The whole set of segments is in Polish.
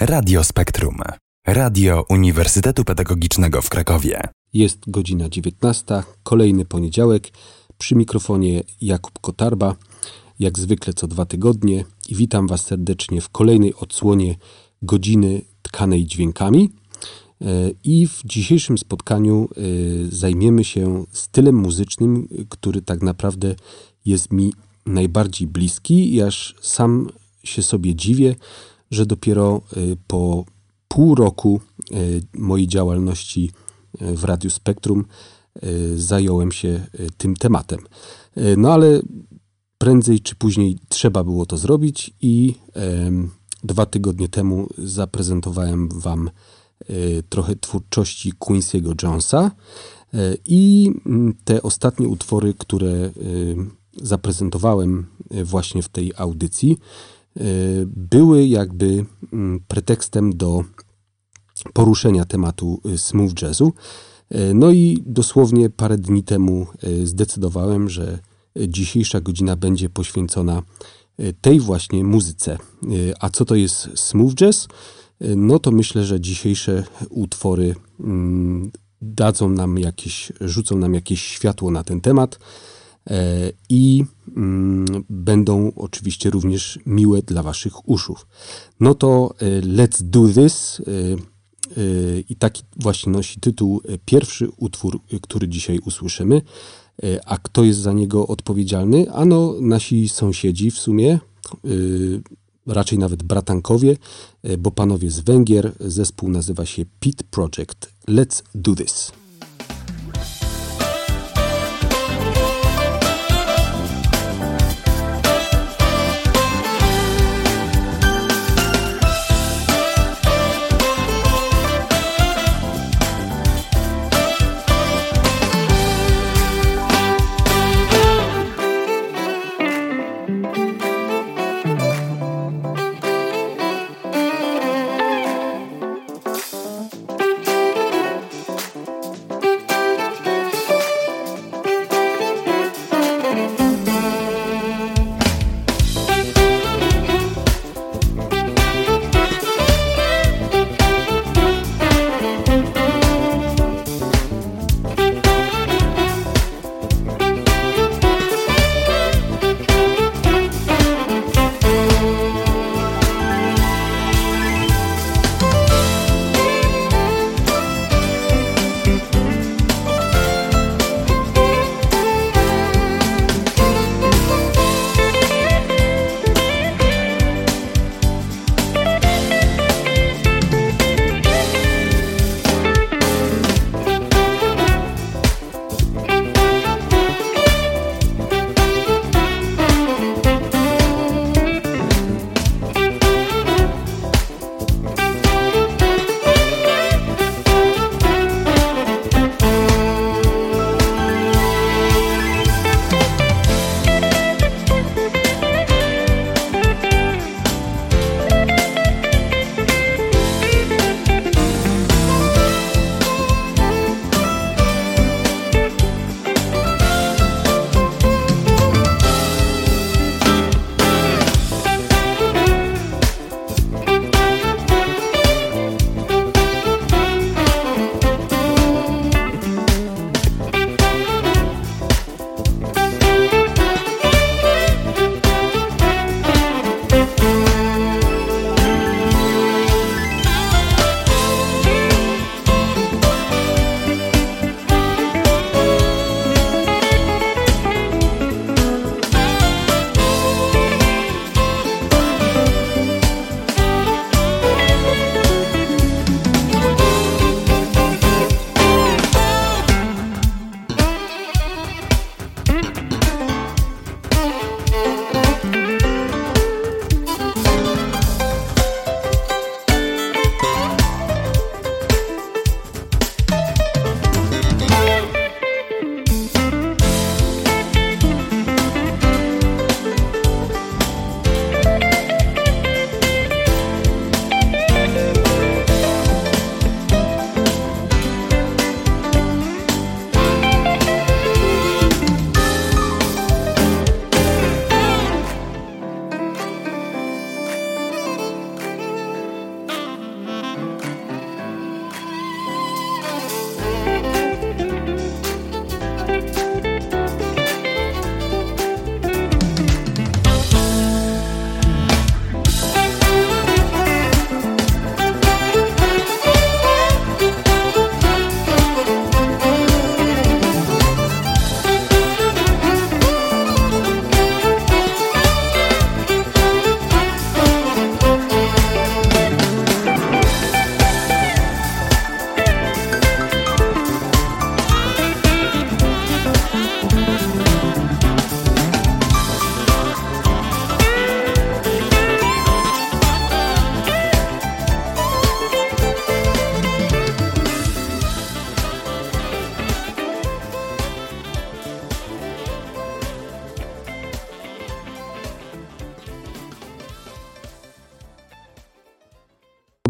Radio Spektrum. Radio Uniwersytetu Pedagogicznego w Krakowie. Jest godzina 19, kolejny poniedziałek. Przy mikrofonie Jakub Kotarba, jak zwykle co dwa tygodnie. I witam Was serdecznie w kolejnej odsłonie godziny tkanej dźwiękami. E, I w dzisiejszym spotkaniu e, zajmiemy się stylem muzycznym, który tak naprawdę jest mi najbardziej bliski, i aż sam się sobie dziwię, że dopiero y, po pół roku y, mojej działalności y, w Radiu Spektrum zająłem się tym tematem. No ale prędzej czy później trzeba było to zrobić i dwa tygodnie temu zaprezentowałem Wam trochę twórczości Quincy'ego Jonesa i mm, te ostatnie utwory, które zaprezentowałem właśnie w tej audycji, były jakby mm, pretekstem do poruszenia tematu y, smooth jazzu. Y, no i dosłownie parę dni temu zdecydowałem, że dzisiejsza godzina będzie poświęcona tej właśnie muzyce. A co to jest smooth jazz? No to myślę, że dzisiejsze utwory mm, dadzą nam jakieś, rzucą nam jakieś światło na ten temat. E, i mm, będą oczywiście również miłe dla Waszych uszów. No to e, Let's Do This e, i taki właśnie nosi tytuł pierwszy utwór, który dzisiaj usłyszymy. A kto jest za niego odpowiedzialny? Ano nasi sąsiedzi w sumie, raczej nawet bratankowie, bo panowie z Węgier, zespół nazywa się Pit Project. Let's Do This.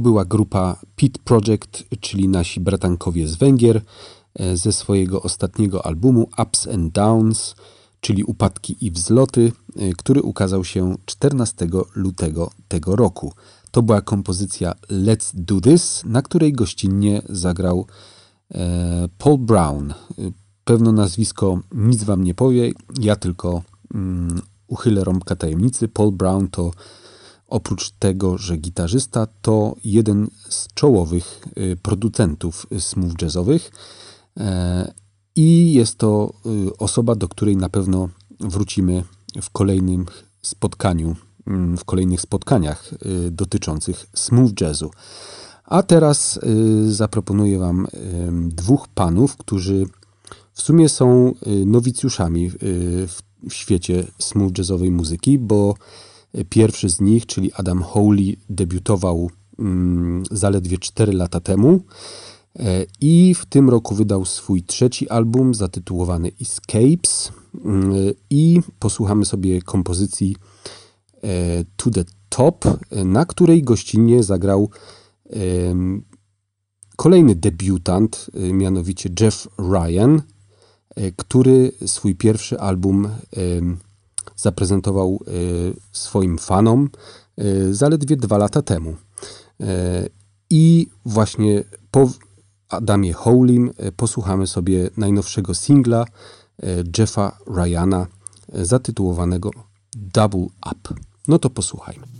Była grupa Pit Project, czyli nasi bratankowie z Węgier, e, ze swojego ostatniego albumu Ups and Downs, czyli Upadki i Wzloty, e, który ukazał się 14 lutego tego roku. To była kompozycja Let's Do This, na której gościnnie zagrał e, Paul Brown. Pewno nazwisko nic wam nie powie, ja tylko um, uchylę rąbka tajemnicy. Paul Brown to oprócz tego, że gitarzysta, to jeden z czołowych y, producentów smooth jazzowych e, i jest to y, osoba, do której na pewno wrócimy w kolejnym spotkaniu, mm, w kolejnych spotkaniach y, dotyczących smooth jazzu. A teraz zaproponuję Wam dwóch panów, którzy w sumie są nowicjuszami w świecie smooth jazzowej muzyki, bo Pierwszy z nich, czyli Adam Howley, debiutował mm, zaledwie 4 lata temu e, i w tym roku wydał swój trzeci album zatytułowany Escapes mm, i posłuchamy sobie kompozycji e, To the Top, na której gościnnie zagrał kolejny debiutant, e, mianowicie Jeff Ryan, który swój pierwszy album zaprezentował e, swoim fanom e, zaledwie dwa lata temu. E, I właśnie po Adamie Howlim posłuchamy sobie najnowszego singla Jeffa Ryana zatytułowanego Double Up. No to posłuchajmy.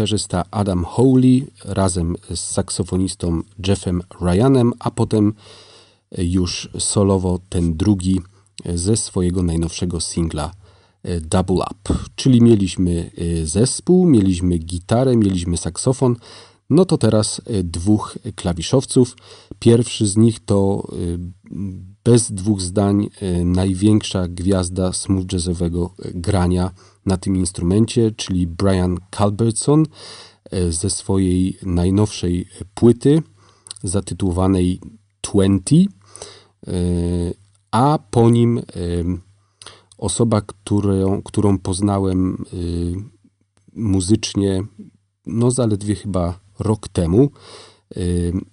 Gitarzysta Adam Howley razem z saksofonistą Jeffem Ryanem, a potem już solowo ten drugi ze swojego najnowszego singla Double Up. Czyli mieliśmy zespół, mieliśmy gitarę, mieliśmy saksofon, no to teraz dwóch klawiszowców. Pierwszy z nich to bez dwóch zdań e, największa gwiazda smooth jazzowego e, grania na tym instrumencie, czyli Brian Culbertson e, ze swojej najnowszej płyty zatytułowanej 20, a po nim osoba, którą, którą poznałem muzycznie no zaledwie chyba rok temu,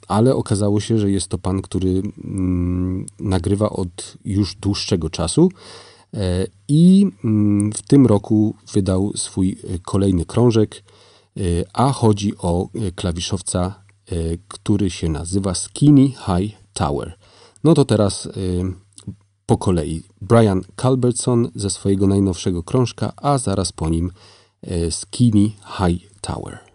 ale okazało się, że jest to pan, który mm, nagrywa od już dłuższego czasu e, i mm, w tym roku wydał swój e, kolejny krążek, e, a chodzi o klawiszowca, który się nazywa Skinny High Tower. No to teraz po kolei Brian Culbertson ze swojego najnowszego krążka, a zaraz po nim Skinny High Tower.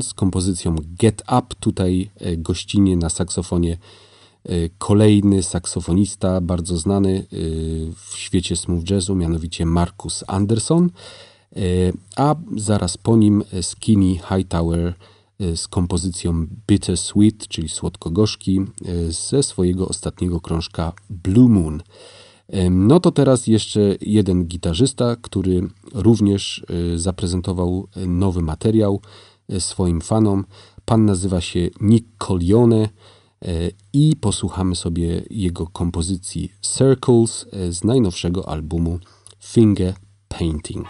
Z kompozycją Get Up. Tutaj e, gościnnie na saksofonie e, kolejny saksofonista, bardzo znany w świecie smooth jazzu, mianowicie Marcus Anderson. A zaraz po nim Skinny Hightower z kompozycją Bitter Sweet, czyli słodko-gorzki, ze swojego ostatniego krążka Blue Moon. No to teraz jeszcze jeden gitarzysta, który również e, zaprezentował nowy materiał e, swoim fanom. Pan nazywa się Nick Colione e, i posłuchamy sobie jego kompozycji Circles z najnowszego albumu Finger Painting.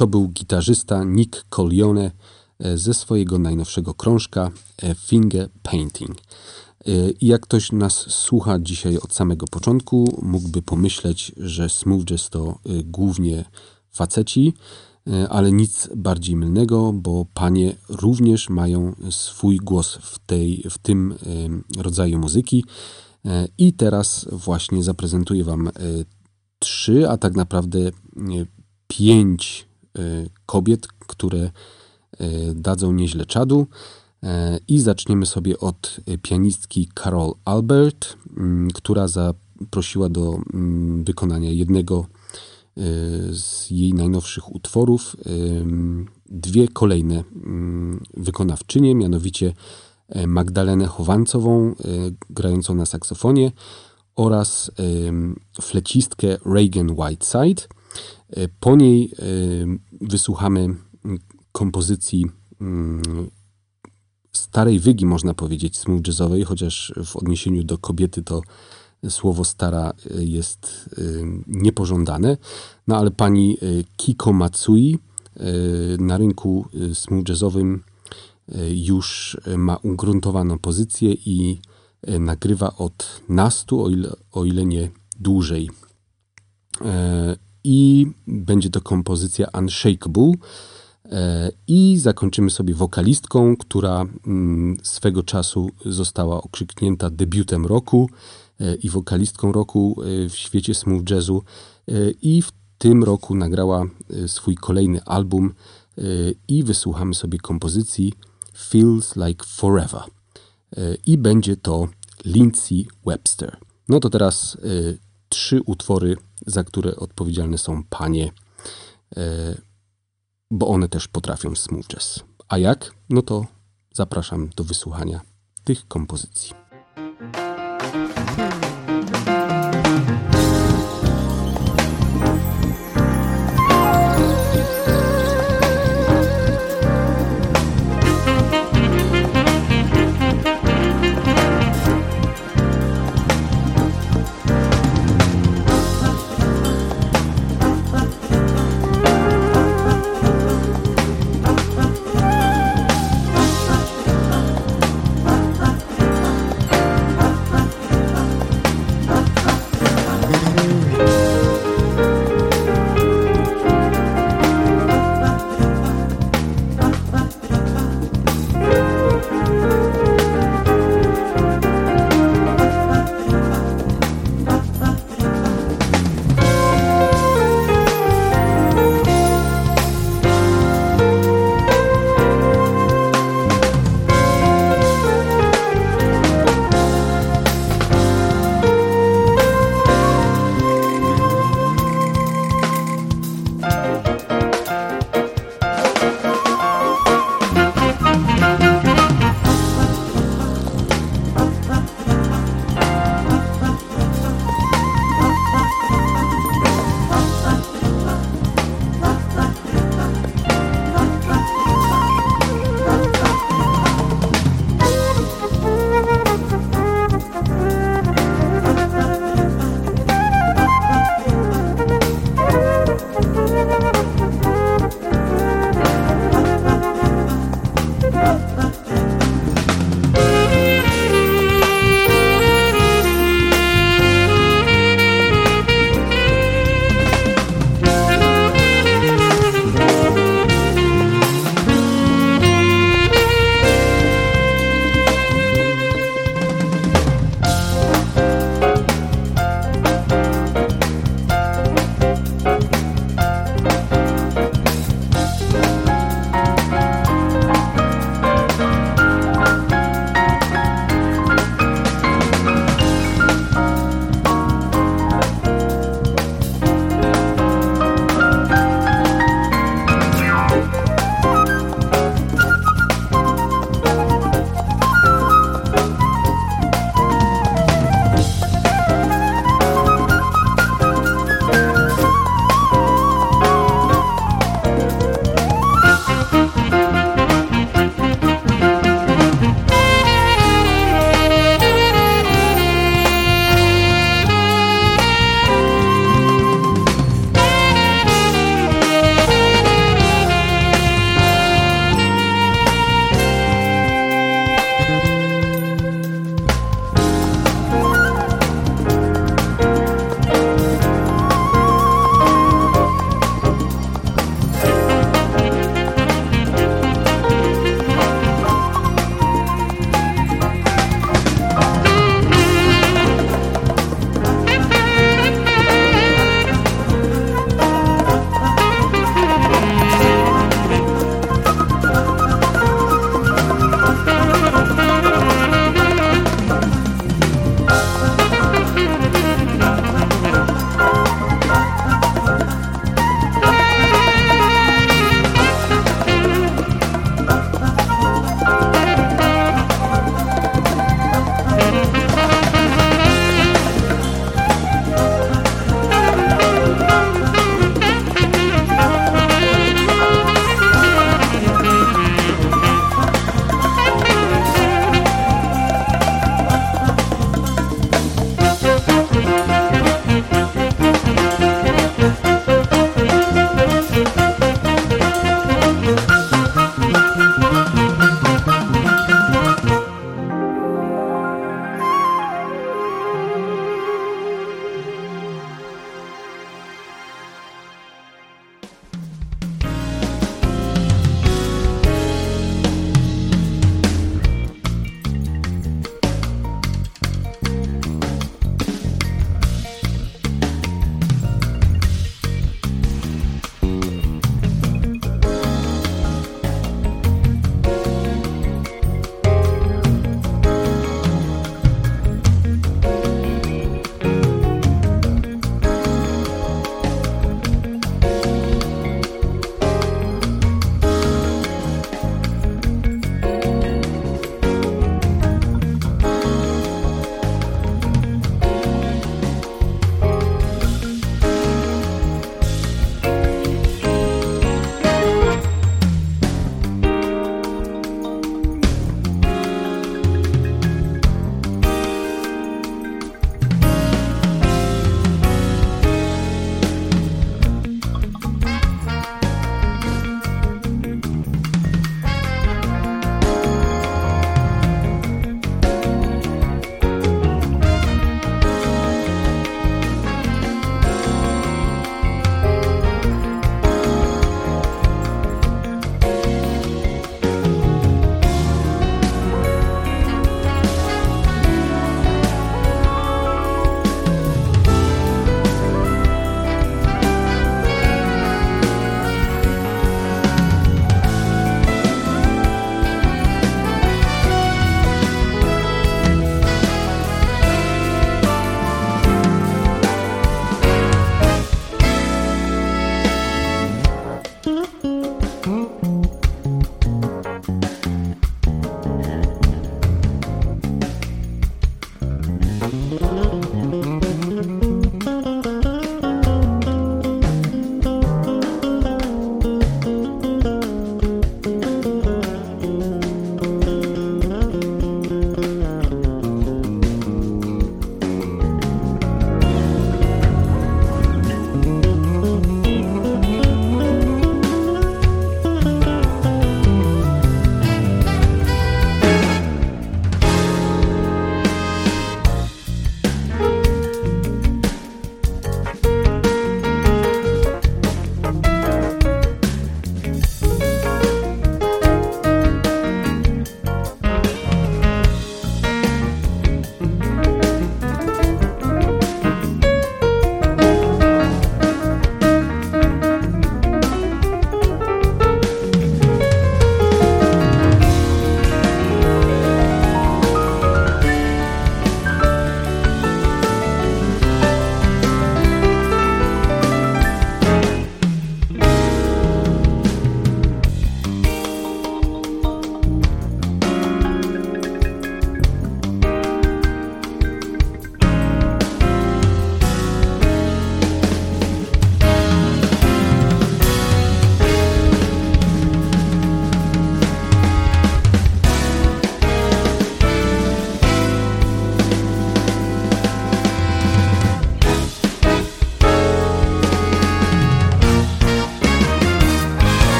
To był gitarzysta Nick Colione e, ze swojego najnowszego krążka e, Finger Painting. I jak ktoś nas słucha dzisiaj od samego początku, mógłby pomyśleć, że smooth jazz to głównie faceci, ale nic bardziej mylnego, bo panie również mają swój głos w, tej, w tym rodzaju muzyki. I teraz właśnie zaprezentuję Wam trzy, a tak naprawdę pięć kobiet, które dadzą nieźle czadu. I zaczniemy sobie od pianistki Carol Albert, która zaprosiła do wykonania jednego z jej najnowszych utworów dwie kolejne wykonawczynie, mianowicie Magdalenę Chowancową, grającą na saksofonie oraz flecistkę Reagan Whiteside. Po niej wysłuchamy kompozycji starej wygi, można powiedzieć, smooth jazzowej, chociaż w odniesieniu do kobiety to słowo stara jest niepożądane. No ale pani Kiko Matsui na rynku smooth jazzowym już ma ugruntowaną pozycję i nagrywa od nastu, o ile, o ile nie dłużej. I będzie to kompozycja Unshakable. I zakończymy sobie wokalistką, która mm, swego czasu została okrzyknięta debiutem roku i wokalistką roku w świecie smooth jazzu. I w tym roku nagrała swój kolejny album i wysłuchamy sobie kompozycji Feels Like Forever. I będzie to Lindsay Webster. No to teraz trzy utwory, za które odpowiedzialne są panie bo one też potrafią smooth jazz. A jak? No to zapraszam do wysłuchania tych kompozycji.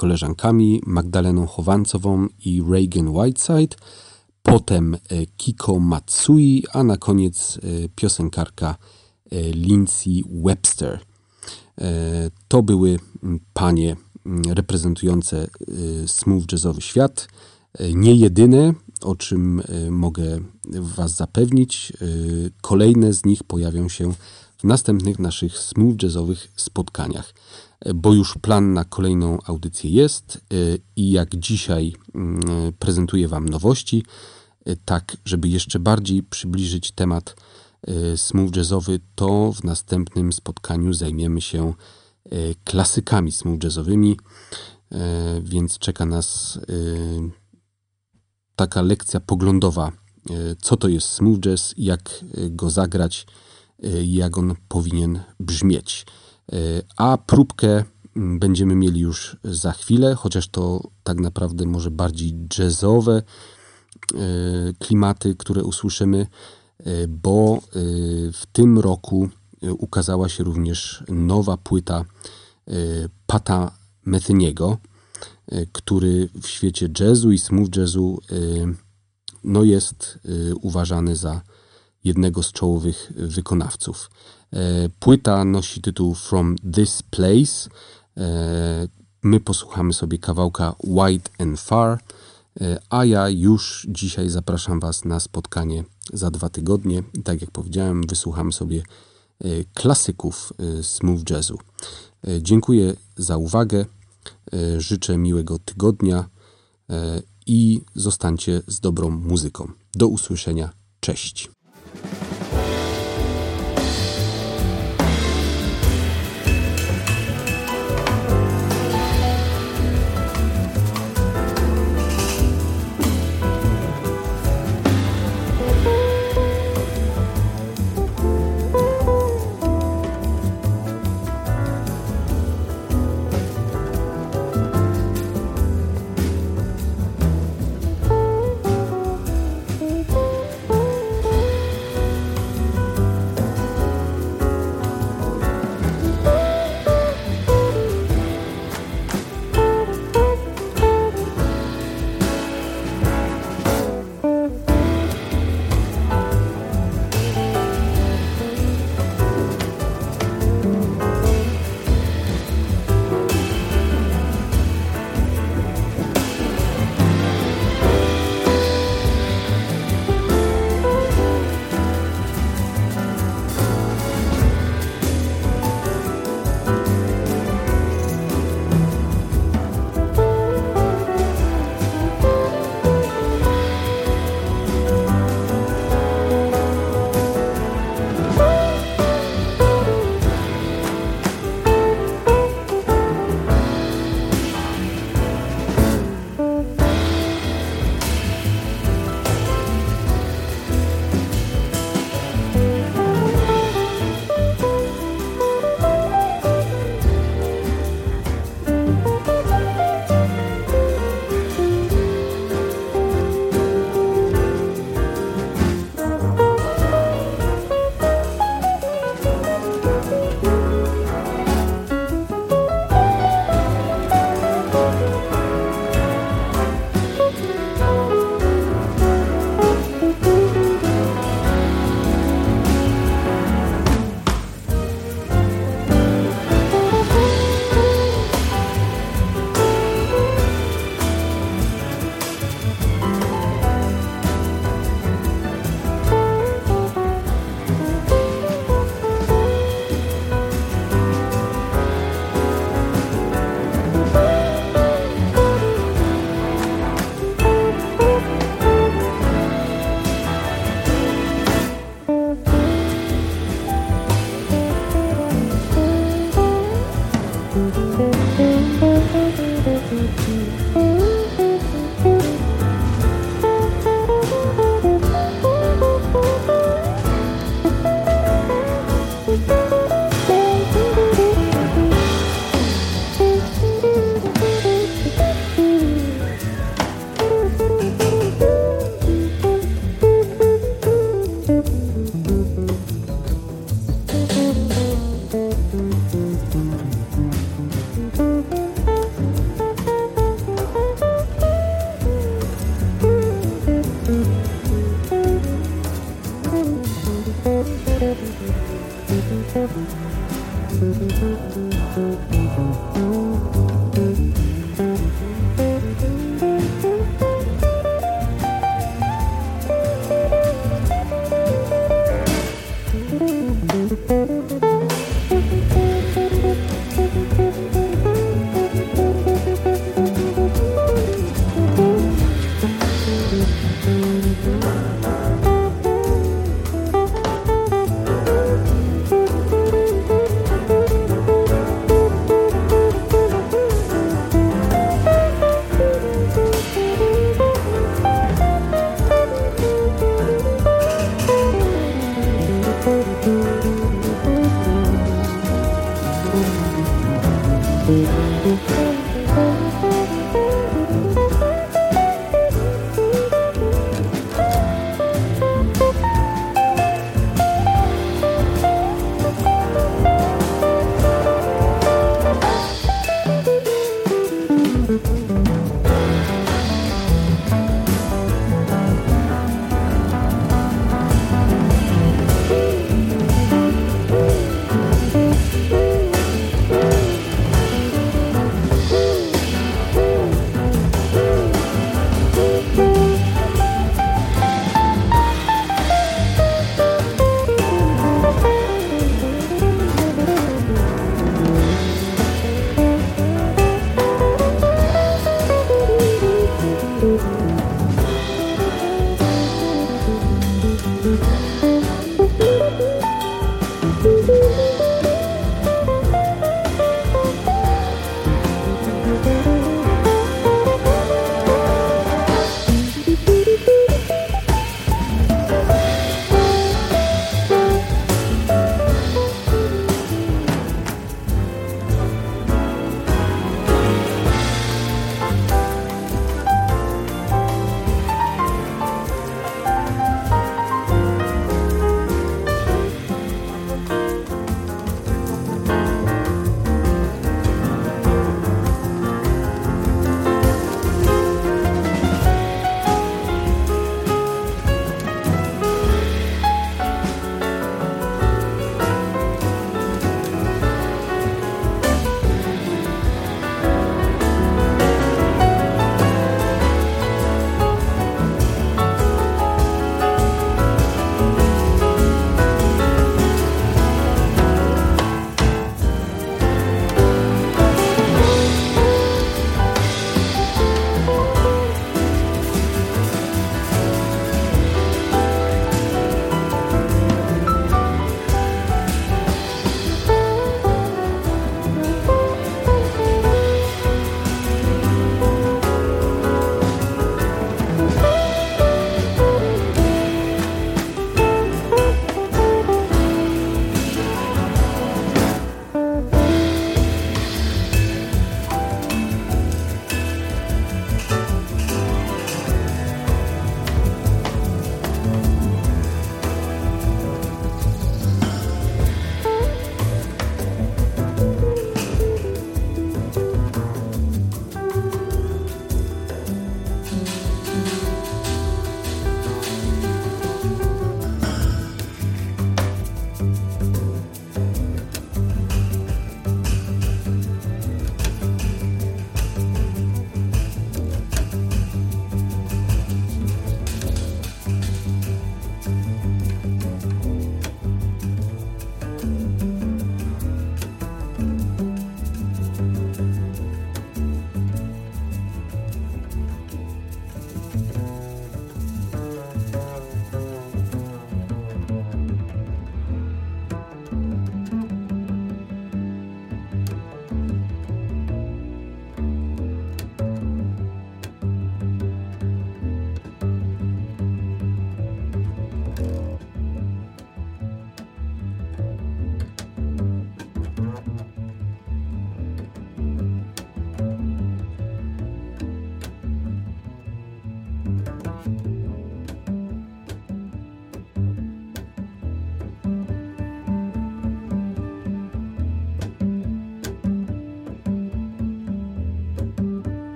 Koleżankami Magdaleną Chowancową i Reagan Whiteside, potem e, Kiko Matsui, a na koniec e, piosenkarka e, Lindsay Webster. To były panie reprezentujące smooth jazzowy świat. Nie jedyne, o czym mogę Was zapewnić. Kolejne z nich pojawią się w następnych naszych smooth jazzowych spotkaniach bo już plan na kolejną audycję jest e, i jak dzisiaj mm, prezentuję Wam nowości, e, tak żeby jeszcze bardziej przybliżyć temat e, smooth jazzowy, to w następnym spotkaniu zajmiemy się klasykami smooth jazzowymi, więc czeka nas taka lekcja poglądowa, co to jest smooth jazz, jak go zagrać, jak on powinien brzmieć. A próbkę mm, będziemy mieli już za chwilę, chociaż to tak naprawdę może bardziej jazzowe e, klimaty, które usłyszymy, e, bo e, w tym roku ukazała się również nowa płyta Pata Metheniego, który w świecie jazzu i smooth jazzu no jest uważany za jednego z czołowych wykonawców. E, płyta nosi tytuł From This Place. E, my posłuchamy sobie kawałka White and Far, e, a ja już dzisiaj zapraszam Was na spotkanie za dwa tygodnie. Tak jak powiedziałem, wysłuchamy sobie klasyków smooth jazzu. Dziękuję za uwagę. Życzę miłego tygodnia i zostańcie z dobrą muzyką. Do usłyszenia. Cześć.